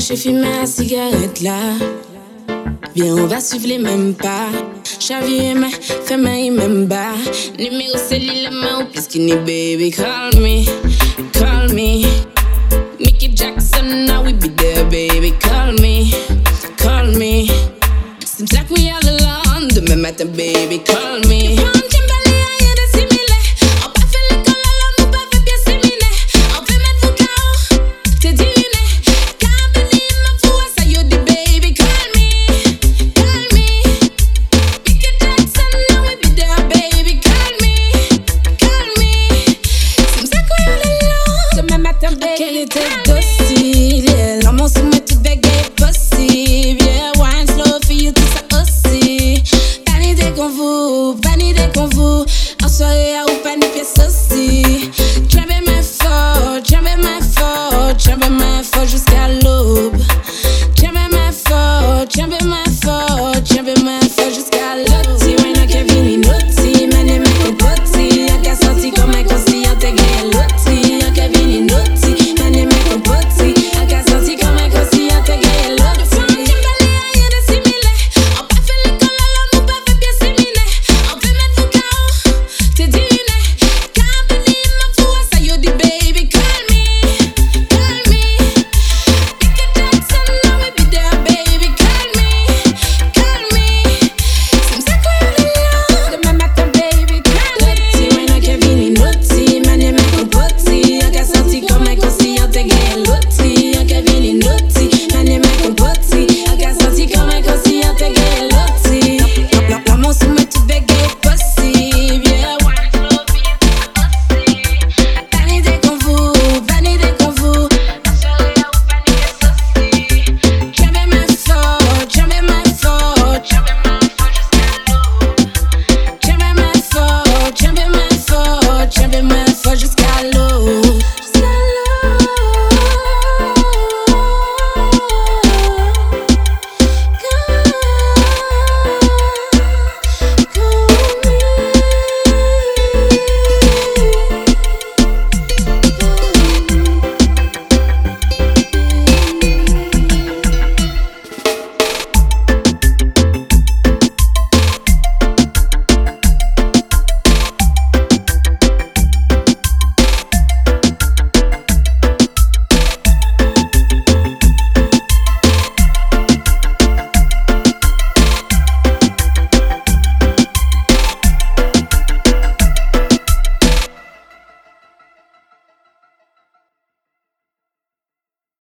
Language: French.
je fume ma cigarette là. Viens, on va suivre les mêmes pas. Xavier, mais fais-moi même bas. Numéro cellulaire, ou plus skinny, baby. Call me, call me. Mickey Jackson, now we be there, baby. Call me, call me. Seems like we are alone. Demain matin, baby, call me. I can't take docile.